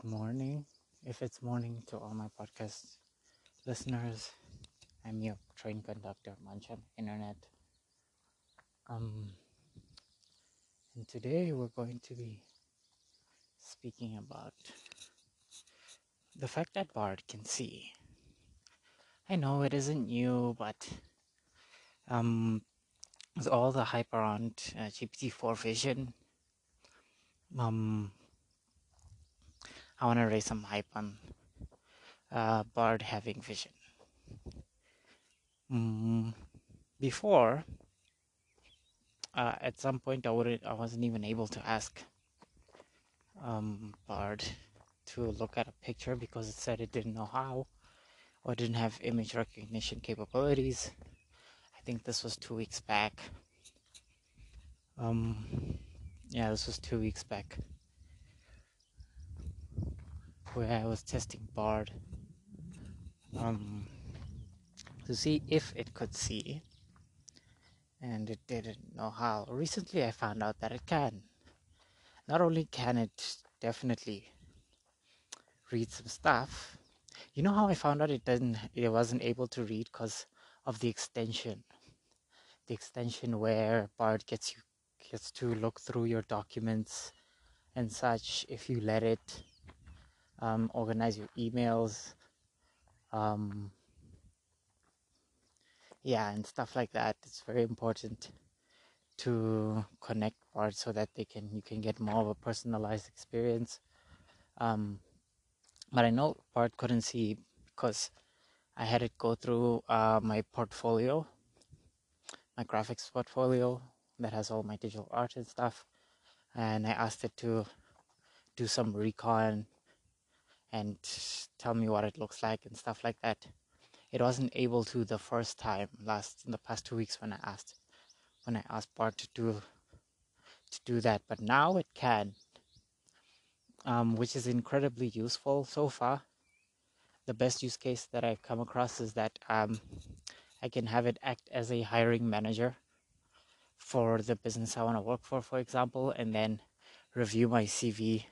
Good morning. If it's morning to all my podcast listeners, I'm your train conductor, Mancham Internet. Um, and today we're going to be speaking about the fact that Bard can see. I know it isn't new, but um, with all the hype around uh, GPT-4 vision, um, I want to raise some hype on uh, Bard having vision. Mm, before, uh, at some point, I wouldn't, I wasn't even able to ask um, Bard to look at a picture because it said it didn't know how or didn't have image recognition capabilities. I think this was two weeks back. Um, yeah, this was two weeks back where I was testing Bard um, to see if it could see, and it didn't know how. Recently, I found out that it can. Not only can it definitely read some stuff, you know how I found out it didn't, it wasn't able to read because of the extension. The extension where Bard gets you gets to look through your documents and such if you let it um, organize your emails, um, yeah, and stuff like that. It's very important to connect Bard so that they can you can get more of a personalized experience. Um, but I know Bard couldn't see because I had it go through uh, my portfolio, my graphics portfolio that has all my digital art and stuff, and I asked it to do some recon and tell me what it looks like and stuff like that. It wasn't able to the first time last in the past two weeks when I asked when I asked Bard to do to do that, but now it can, um, which is incredibly useful so far. The best use case that I've come across is that um, I can have it act as a hiring manager for the business I want to work for, for example, and then review my CV,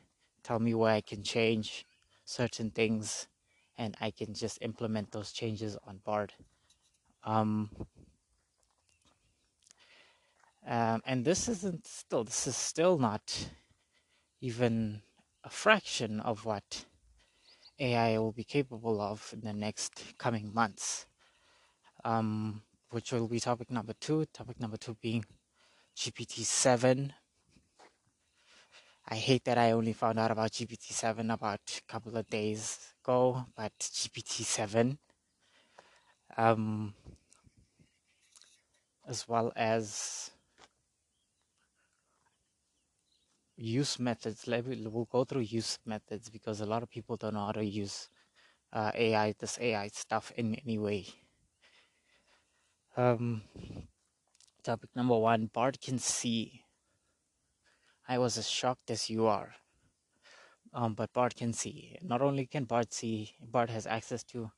tell me where I can change, certain things and I can just implement those changes on Bard. Um, um, and this isn't still, this is still not even a fraction of what AI will be capable of in the next coming months. Um, which will be topic number two. Topic number two being GPT 7 I hate that I only found out about GPT-7 about a couple of days ago, but GPT-7, um, as well as use methods. We'll go through use methods because a lot of people don't know how to use uh, AI, this AI stuff in any way. Um, topic number one: Bard can see I was as shocked as you are. Um, but Bard can see. Not only can Bard see, Bard has access to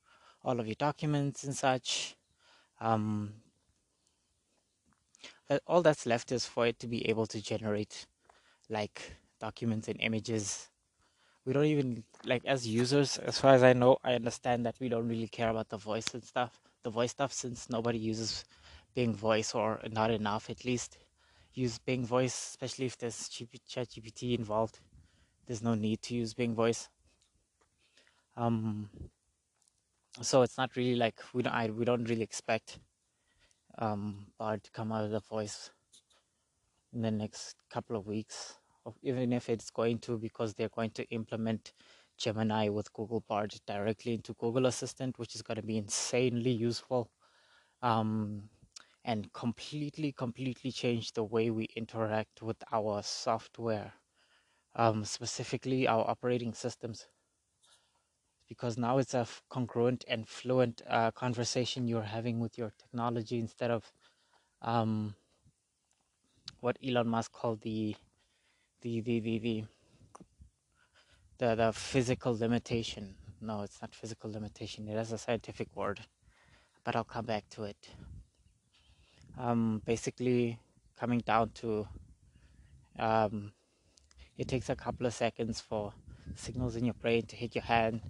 all of your documents and such. Um, all that's left is for it to be able to generate like documents and images. We don't even like as users, as far as I know, I understand that we don't really care about the voice and stuff, the voice stuff, since nobody uses Bing voice or not enough at least use Bing Voice, especially if there's ChatGPT involved. There's no need to use Bing Voice. Um, so it's not really like we don't I, we don't really expect um, Bard to come out of the voice in the next couple of weeks, even if it's going to because they're going to implement Gemini with Google Bard directly into Google Assistant, which is going to be insanely useful. Um, and completely, completely change the way we interact with our software, um, specifically our operating systems. Because now it's a congruent and fluent uh, conversation you're having with your technology instead of um, what Elon Musk called the the the the the the, the physical limitation. No, it's not physical limitation. It has a scientific word, but I'll come back to it um, basically coming down to um, it takes a couple of seconds for signals in your brain to hit your hand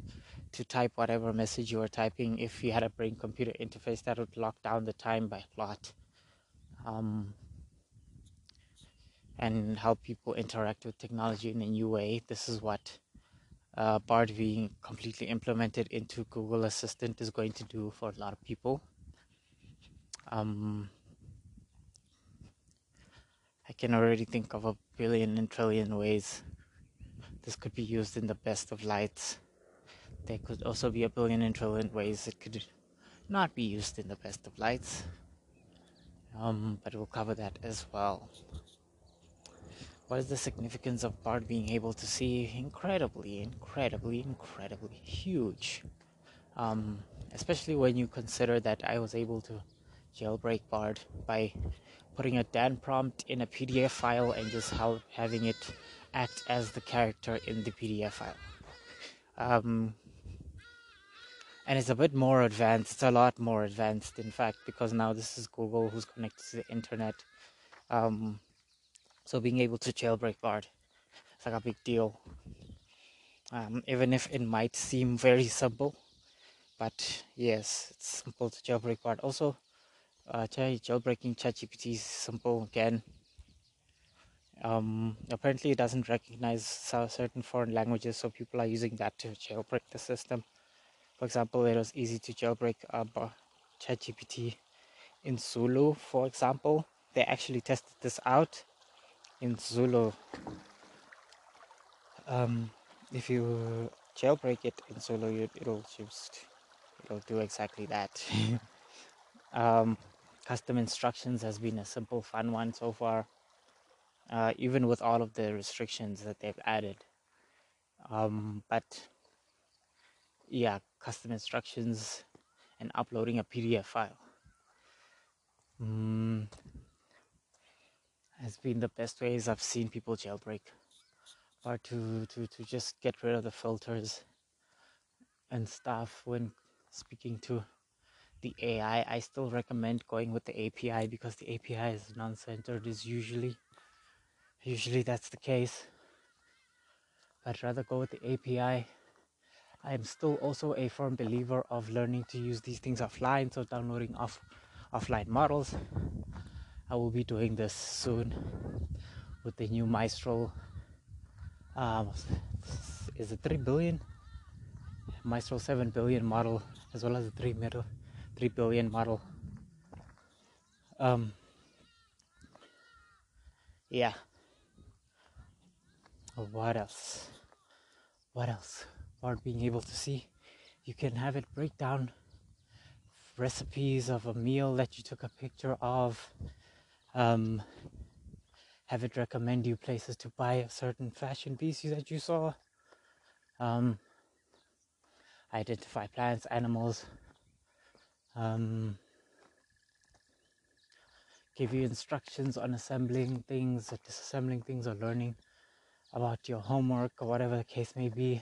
to type whatever message you are typing. If you had a brain computer interface, that would lock down the time by a lot. Um, and help people interact with technology in a new way. This is what uh, Bard being completely implemented into Google Assistant is going to do for a lot of people. Um, can already think of a billion and trillion ways this could be used in the best of lights. There could also be a billion and trillion ways it could not be used in the best of lights. Um, but we'll cover that as well. What is the significance of Bard being able to see incredibly, incredibly, incredibly huge? Um, especially when you consider that I was able to jailbreak Bard by putting a Dan prompt in a PDF file and just having it act as the character in the PDF file. Um, and it's a bit more advanced. It's a lot more advanced, in fact, because now this is Google who's connected to the internet. Um, so being able to jailbreak Bard, it's like a big deal. Um, even if it might seem very simple, but yes, it's simple to jailbreak Bard. Also, uh, jailbreaking ChatGPT is simple again. Um, apparently, it doesn't recognize certain foreign languages, so people are using that to jailbreak the system. For example, it was easy to jailbreak uh, ChatGPT in Zulu, for example. They actually tested this out in Zulu. Um, if you jailbreak it in Zulu, it'll just it'll do exactly that. um, custom instructions has been a simple, fun one so far uh, even with all of the restrictions that they've added. Um, but yeah, custom instructions and uploading a PDF file mm, has been the best ways I've seen people jailbreak, or to, to, to just get rid of the filters and stuff when speaking to the AI. I still recommend going with the API because the API is non-centered is usually Usually that's the case. I'd rather go with the API. I am still also a firm believer of learning to use these things offline, so downloading off offline models. I will be doing this soon with the new Mistral. Um, is it 3 billion? Mistral 7 billion model, as well as the 3 middle 3 billion model. Um, yeah, what else? What else? Or being able to see, you can have it break down recipes of a meal that you took a picture of. Um, have it recommend you places to buy a certain fashion piece that you saw. Um, identify plants, animals. Um, give you instructions on assembling things, or disassembling things, or learning about your homework or whatever the case may be.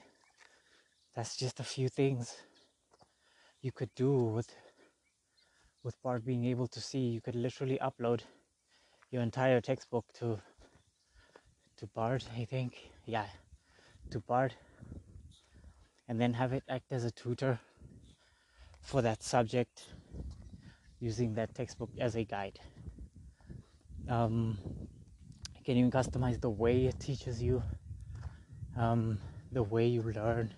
That's just a few things you could do with with Bard being able to see. You could literally upload your entire textbook to to Bard, I think. Yeah, to Bard. And then have it act as a tutor for that subject using that textbook as a guide. Um, you can even customize the way it teaches you, um, the way you learn,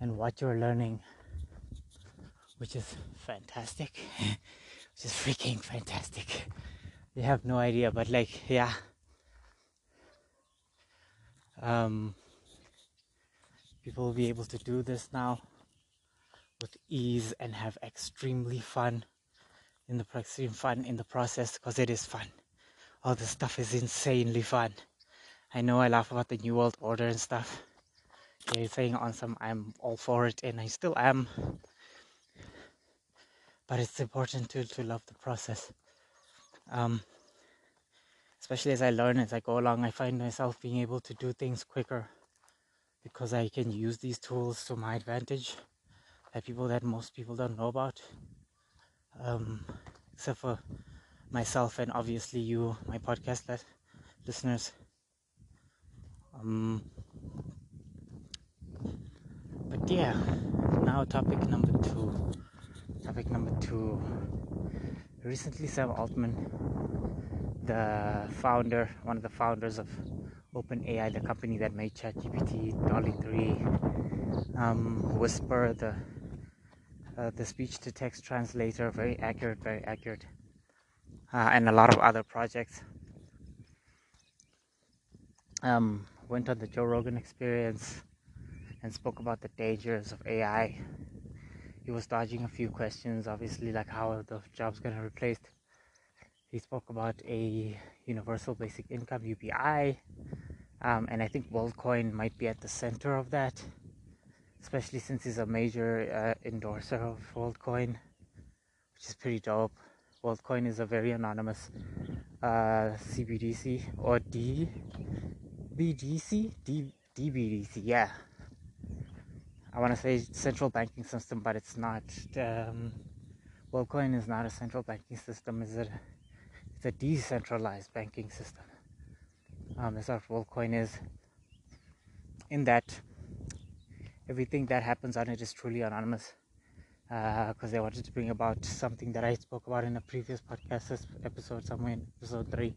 and what you're learning, which is fantastic, which is freaking fantastic. You have no idea, but like, yeah. Um, people will be able to do this now with ease and have extremely fun in the extreme fun in the process because it is fun all this stuff is insanely fun. I know I laugh about the New World Order and stuff. Yeah, saying on some I'm all for it and I still am. But it's important to, to love the process. Um, especially as I learn as I go along, I find myself being able to do things quicker because I can use these tools to my advantage people that most people don't know about. Um, except for myself and obviously you, my podcast listeners. Um, but yeah, now topic number two. Topic number two. Recently, Sam Altman, the founder, one of the founders of OpenAI, the company that made ChatGPT, DALL-E 3, um, Whisper, the uh, the speech-to-text translator, very accurate, very accurate, uh, and a lot of other projects. Um, went on the Joe Rogan Experience and spoke about the dangers of AI. He was dodging a few questions, obviously, like how the jobs going to replace. He spoke about a universal basic income UBI, um, and I think WorldCoin might be at the center of that, especially since he's a major uh, endorser of WorldCoin, which is pretty dope. WorldCoin is a very anonymous uh, CBDC or D BDC D DBDC, yeah. I want to say central banking system, but it's not. Um, WorldCoin is not a central banking system. Is it? It's a decentralized banking system. Um, that's what WorldCoin is. In that, everything that happens on it is truly anonymous. Because uh, they wanted to bring about something that I spoke about in a previous podcast episode, somewhere in episode three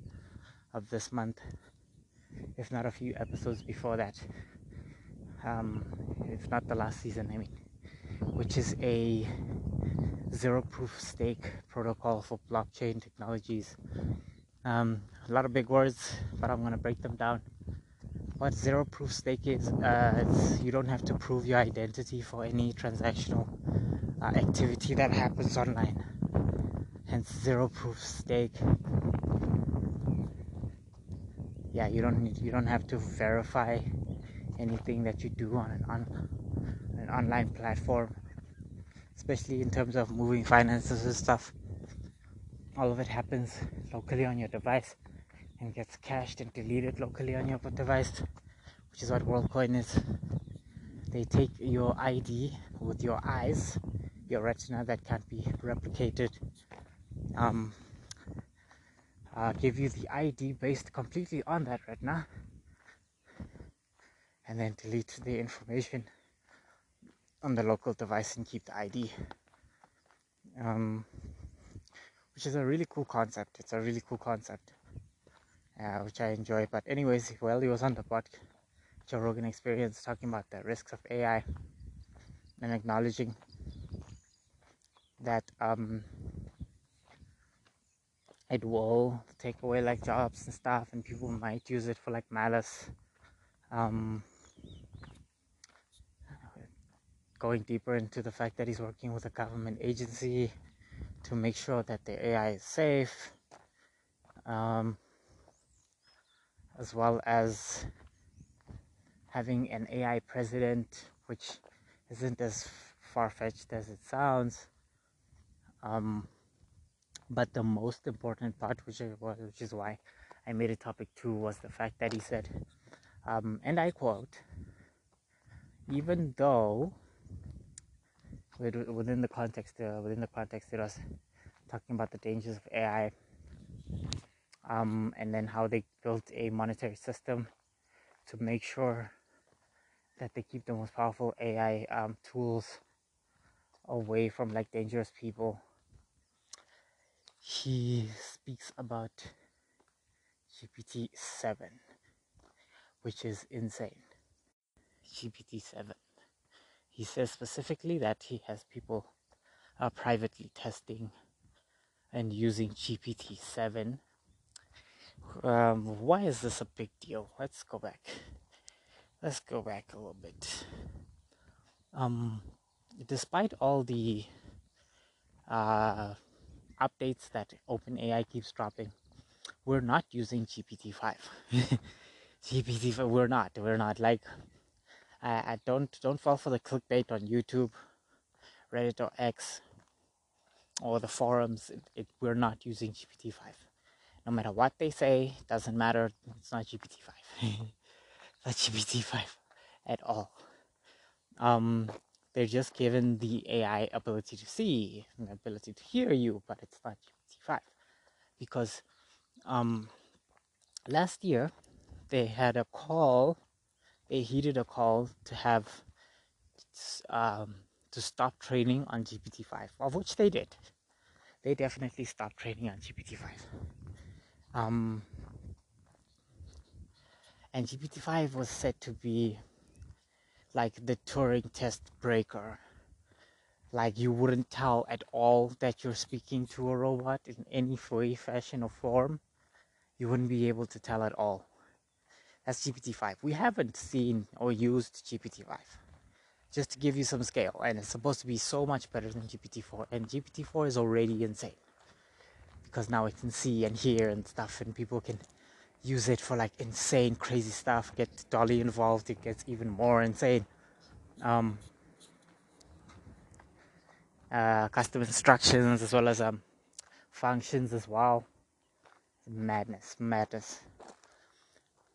of this month, if not a few episodes before that. Um, if not the last season, I mean, which is a zero proof stake protocol for blockchain technologies. Um, a lot of big words, but I'm going to break them down. What zero proof stake is, uh, you don't have to prove your identity for any transactional uh, activity that happens online. Hence, zero proof stake. Yeah, you don't need, you don't have to verify anything that you do on an, on, an online platform especially in terms of moving finances and stuff. All of it happens locally on your device and gets cached and deleted locally on your device, which is what WorldCoin is. They take your ID with your eyes, your retina that can't be replicated, um, uh, give you the ID based completely on that retina, and then delete the information on the local device and keep the ID. Um, which is a really cool concept. It's a really cool concept, uh, which I enjoy. But anyways, while he was on the podcast, Joe Rogan Experience, talking about the risks of AI and acknowledging that um, it will take away like jobs and stuff, and people might use it for like malice. Um, going deeper into the fact that he's working with a government agency to make sure that the AI is safe, um, as well as having an AI president, which isn't as far fetched as it sounds. Um, but the most important part, which is, which is why I made a topic two, was the fact that he said, um, and I quote, even though within the context uh, within the context it was talking about the dangers of AI um, and then how they built a monetary system to make sure that they keep the most powerful AI um, tools away from like dangerous people. He speaks about GPT 7, which is insane. GPT 7 he says specifically that he has people uh, privately testing and using GPT 7. Um, why is this a big deal? Let's go back. Let's go back a little bit. Um, despite all the uh, updates that OpenAI keeps dropping, we're not using GPT 5. GPT 5, we're not. We're not. Like, I, I don't don't fall for the clickbait on YouTube, Reddit or X, or the forums. It, it, we're not using GPT five. No matter what they say, doesn't matter. It's not GPT five. not GPT five at all. Um, they're just given the AI ability to see and ability to hear you, but it's not GPT five because um, last year they had a call they heeded a call to have um, to stop training on GPT-5, of which they did. They definitely stopped training on GPT-5. Um, and GPT-5 was said to be like the Turing test breaker. Like you wouldn't tell at all that you're speaking to a robot in any way, fashion, or form. You wouldn't be able to tell at all. That's GPT-5. We haven't seen or used GPT-5. Just to give you some scale, and it's supposed to be so much better than GPT-4. And GPT-4 is already insane because now it can see and hear and stuff, and people can use it for like insane, crazy stuff. Get DALL-E involved, it gets even more insane. Um, uh, custom instructions as well as um, functions as well. Madness, madness.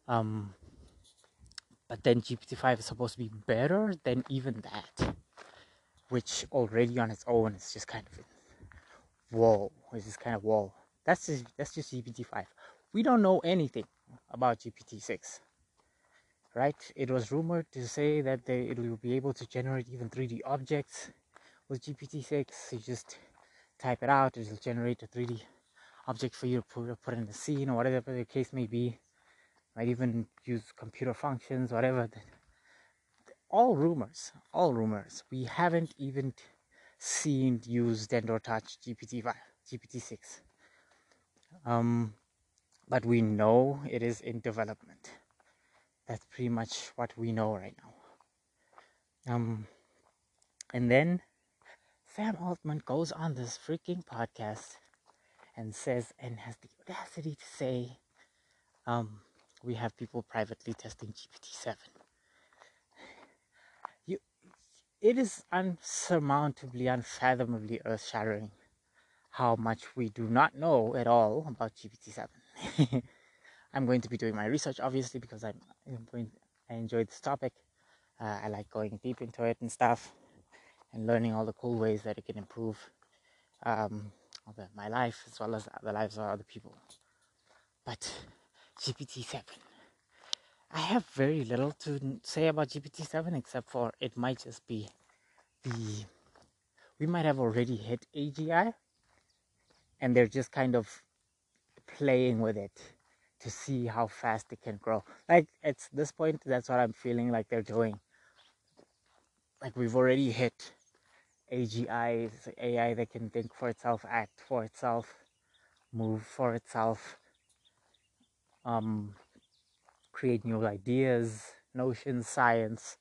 Um, but then GPT-5 is supposed to be better than even that, which already on its own is just kind of whoa. It's just kind of wall. That's just that's just GPT-5 we don't know anything about GPT-6 right? It was rumored to say that they, it will be able to generate even 3d objects with GPT-6 you just type it out it'll generate a 3d object for you to put, put in the scene or whatever the case may be. Might even use computer functions whatever. All rumors all rumors. We haven't even seen used and or touched GPT-5 GPT-6 um but we know it is in development. That's pretty much what we know right now. Um, and then Sam Altman goes on this freaking podcast and says, and has the audacity to say, um, we have people privately testing GPT-7. You, it is unsurmountably, unfathomably earth-shattering how much we do not know at all about GPT-7. I'm going to be doing my research obviously because I'm, going, I enjoy this topic. Uh, I like going deep into it and stuff and learning all the cool ways that it can improve um, the, my life as well as the lives of other people. But GPT-7. I have very little to say about GPT-7 except for it might just be the we might have already hit AGI and they're just kind of playing with it to see how fast it can grow. Like at this point, that's what I'm feeling like they're doing. Like we've already hit AGI, AI that can think for itself, act for itself, move for itself, um, create new ideas, notions, science.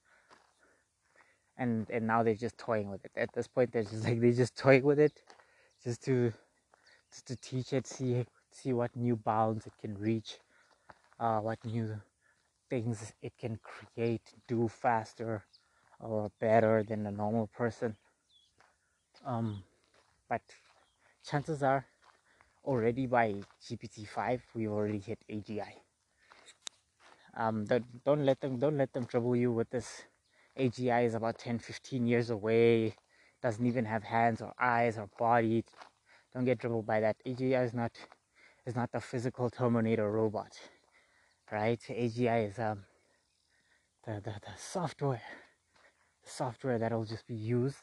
And and now they're just toying with it. At this point, they're just like they're just toying with it, just to just to teach it, see see what new bounds it can reach, uh, what new things it can create, do faster or better than a normal person. Um, but chances are, already by GPT-5, we've already hit AGI. Um, don't, don't let them don't let them trouble you with this. AGI is about 10, 15 years away. Doesn't even have hands or eyes or body. Don't get troubled by that. AGI is not is not the physical Terminator robot, right? AGI is um, the, the, the software, the software that will just be used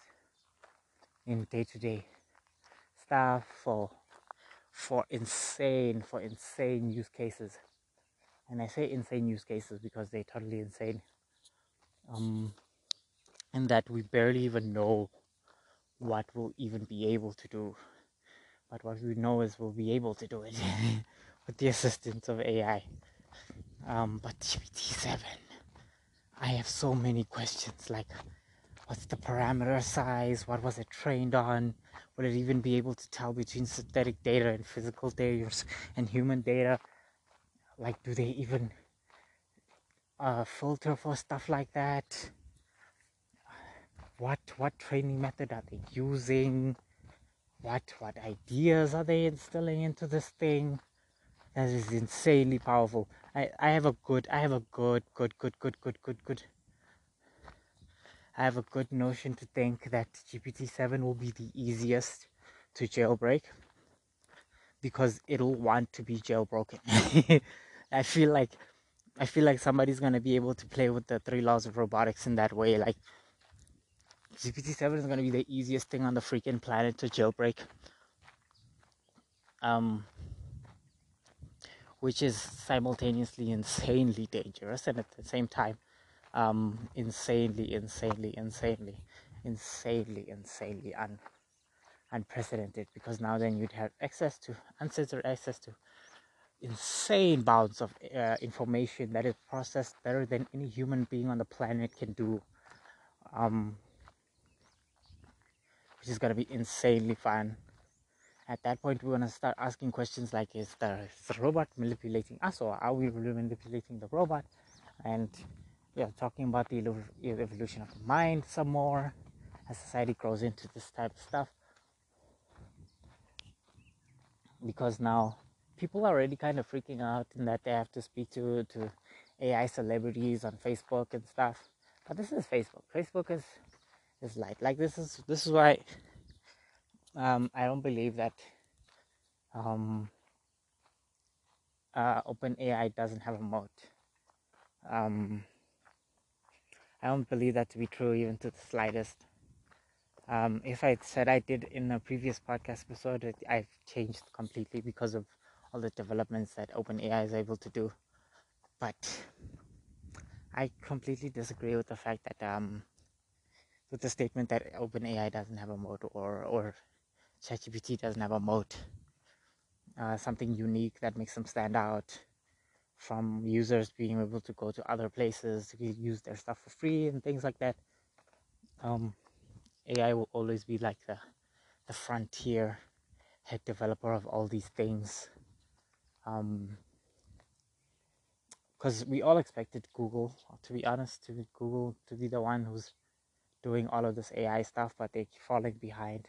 in day-to-day stuff for for insane for insane use cases and i say insane use cases because they're totally insane um and that we barely even know what we'll even be able to do but what we know is we'll be able to do it with the assistance of AI. Um, but GPT-7, I have so many questions like what's the parameter size? What was it trained on? Will it even be able to tell between synthetic data and physical data and human data? Like, do they even uh, filter for stuff like that? What what training method are they using? what what ideas are they instilling into this thing that is insanely powerful i i have a good i have a good good good good good good good i have a good notion to think that gpt-7 will be the easiest to jailbreak because it'll want to be jailbroken i feel like I feel like somebody's gonna be able to play with the three laws of robotics in that way. Like GPT-7 is gonna be the easiest thing on the freaking planet to jailbreak. Um, which is simultaneously insanely dangerous and at the same time, um, insanely, insanely, insanely, insanely, insanely un- unprecedented. Because now then you'd have access to uncensored access to insane bounds of uh, information that is processed better than any human being on the planet can do. Um, which is gonna be insanely fun. At that point, we're gonna start asking questions like: Is the, is the robot manipulating us, or are we really manipulating the robot? And yeah, talking about the evolution of the mind some more as society grows into this type of stuff. Because now people are already kind of freaking out in that they have to speak to to AI celebrities on Facebook and stuff. But this is Facebook. Facebook is is light. Like this is this is why um, I don't believe that um, uh, OpenAI doesn't have a moat. Um, I don't believe that to be true even to the slightest. Um, if I said I did in a previous podcast episode, I've changed completely because of all the developments that OpenAI is able to do. But I completely disagree with the fact that um, with the statement that OpenAI doesn't have a moat or or ChatGPT doesn't have a moat, uh, something unique that makes them stand out from users being able to go to other places to use their stuff for free and things like that. Um, AI will always be like the the frontier head developer of all these things. Um because we all expected google to be honest to be google to be the one who's doing all of this ai stuff but they're falling behind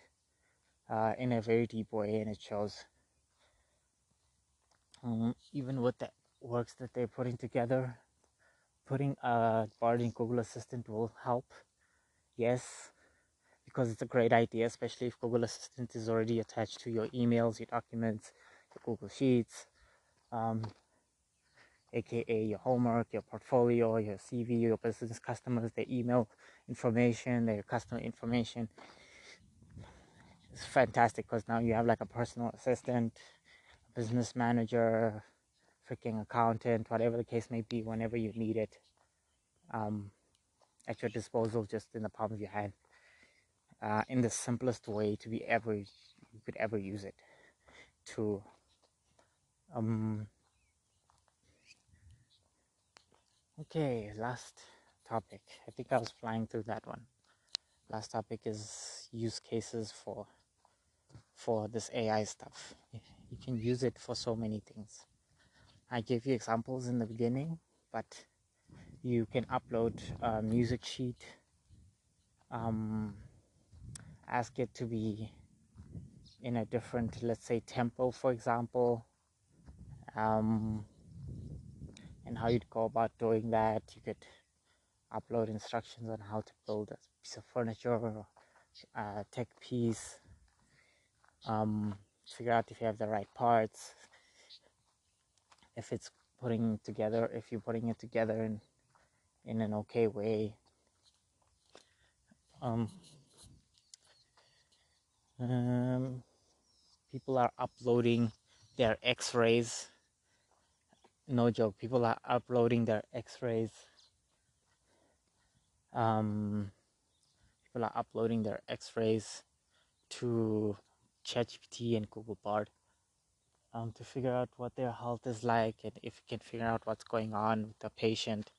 uh, in a very deep way and it shows um, even with the works that they're putting together putting a bard in google assistant will help. Yes because it's a great idea especially if google assistant is already attached to your emails your documents your google sheets um, aka your homework, your portfolio, your CV, your business customers, their email information, their customer information. It's fantastic because now you have like a personal assistant, a business manager, freaking accountant, whatever the case may be, whenever you need it, um, at your disposal, just in the palm of your hand, uh, in the simplest way to be ever you could ever use it to um, okay, last topic. I think I was flying through that one. Last topic is use cases for for this AI stuff. You can use it for so many things. I gave you examples in the beginning, but you can upload a music sheet, um, ask it to be in a different, let's say, tempo, for example, um, and how you'd go about doing that. You could upload instructions on how to build a piece of furniture a tech piece. Um, figure out if you have the right parts, if it's putting together, if you're putting it together in in an okay way. Um, um, people are uploading their X-rays no joke people are uploading their x-rays um, people are uploading their x-rays to ChatGPT and Google Bard um, to figure out what their health is like and if you can figure out what's going on with the patient,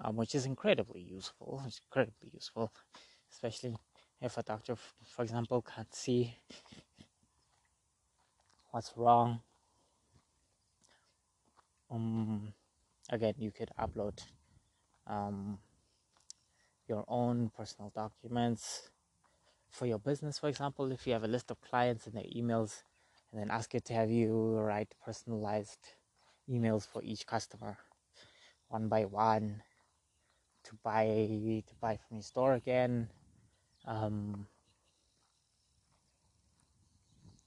um, which is incredibly useful. It's incredibly useful, especially if a doctor, for example, can't see what's wrong um, again you could upload um, your own personal documents for your business for example. If you have a list of clients and their emails and then ask it to have you write personalized emails for each customer one by one to buy to buy from your store again um,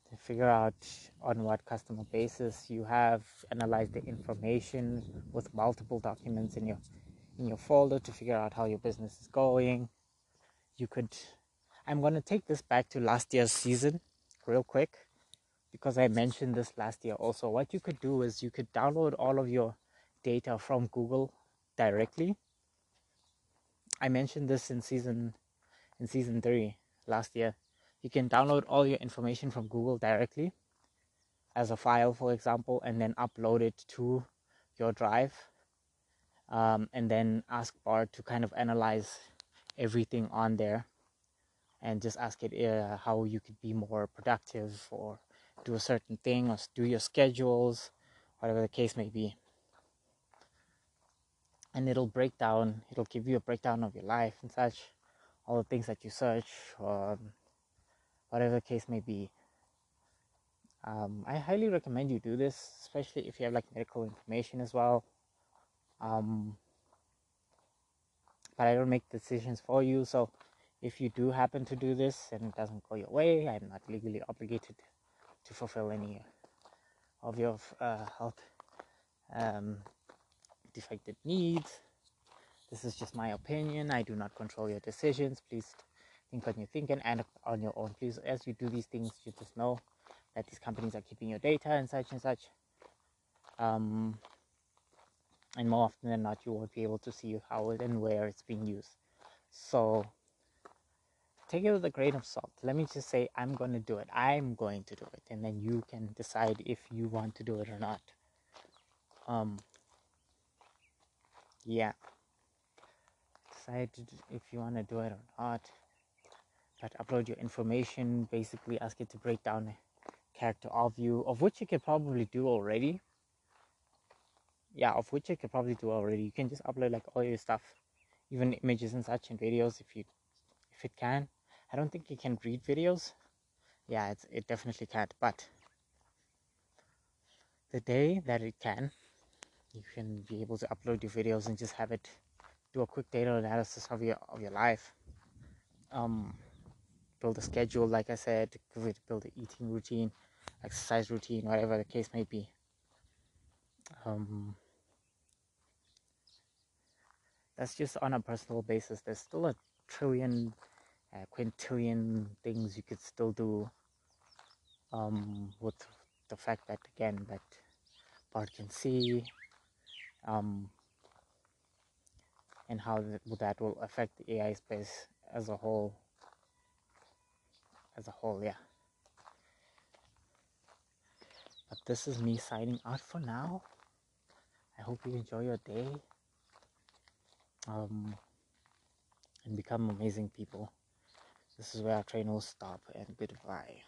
to figure out on what customer basis you have analyzed the information with multiple documents in your in your folder to figure out how your business is going. You could i'm going to take this back to last year's season real quick because i mentioned this last year also. What you could do is you could download all of your data from google directly. I mentioned this in season in season 3 last year you can download all your information from Google directly as a file, for example, and then upload it to your drive. Um, and then ask Bard to kind of analyze everything on there and just ask it uh, how you could be more productive or do a certain thing or do your schedules, whatever the case may be. And it'll break down, it'll give you a breakdown of your life and such, all the things that you search. or whatever the case may be. Um, I highly recommend you do this, especially if you have like medical information as well. Um, but I don't make decisions for you, so if you do happen to do this and it doesn't go your way, I'm not legally obligated to fulfill any of your uh, health um, defected needs. This is just my opinion. I do not control your decisions. Please think on your thinking and on your own. Please, as you do these things, you just know that these companies are keeping your data and such and such. Um, and more often than not, you won't be able to see how and where it's being used. So take it with a grain of salt. Let me just say, I'm going to do it. I'm going to do it, and then you can decide if you want to do it or not. Um, yeah. Decide if you want to do it or not. But upload your information basically ask it to break down a character of you of which you could probably do already. Yeah of which you could probably do already. You can just upload like all your stuff even images and such and videos if you if it can. I don't think it can read videos. Yeah it's, it definitely can't but the day that it can you can be able to upload your videos and just have it do a quick data analysis of your of your life um build a schedule, like I said, build an eating routine, exercise routine, whatever the case may be. Um, that's just on a personal basis. There's still a trillion, uh, quintillion things you could still do um, with the fact that, again, that Bard can see um, and how that, will affect the AI space as a whole as a whole, yeah. But this is me signing out for now. I hope you enjoy your day um, and become amazing people. This is where our train will stop, and goodbye.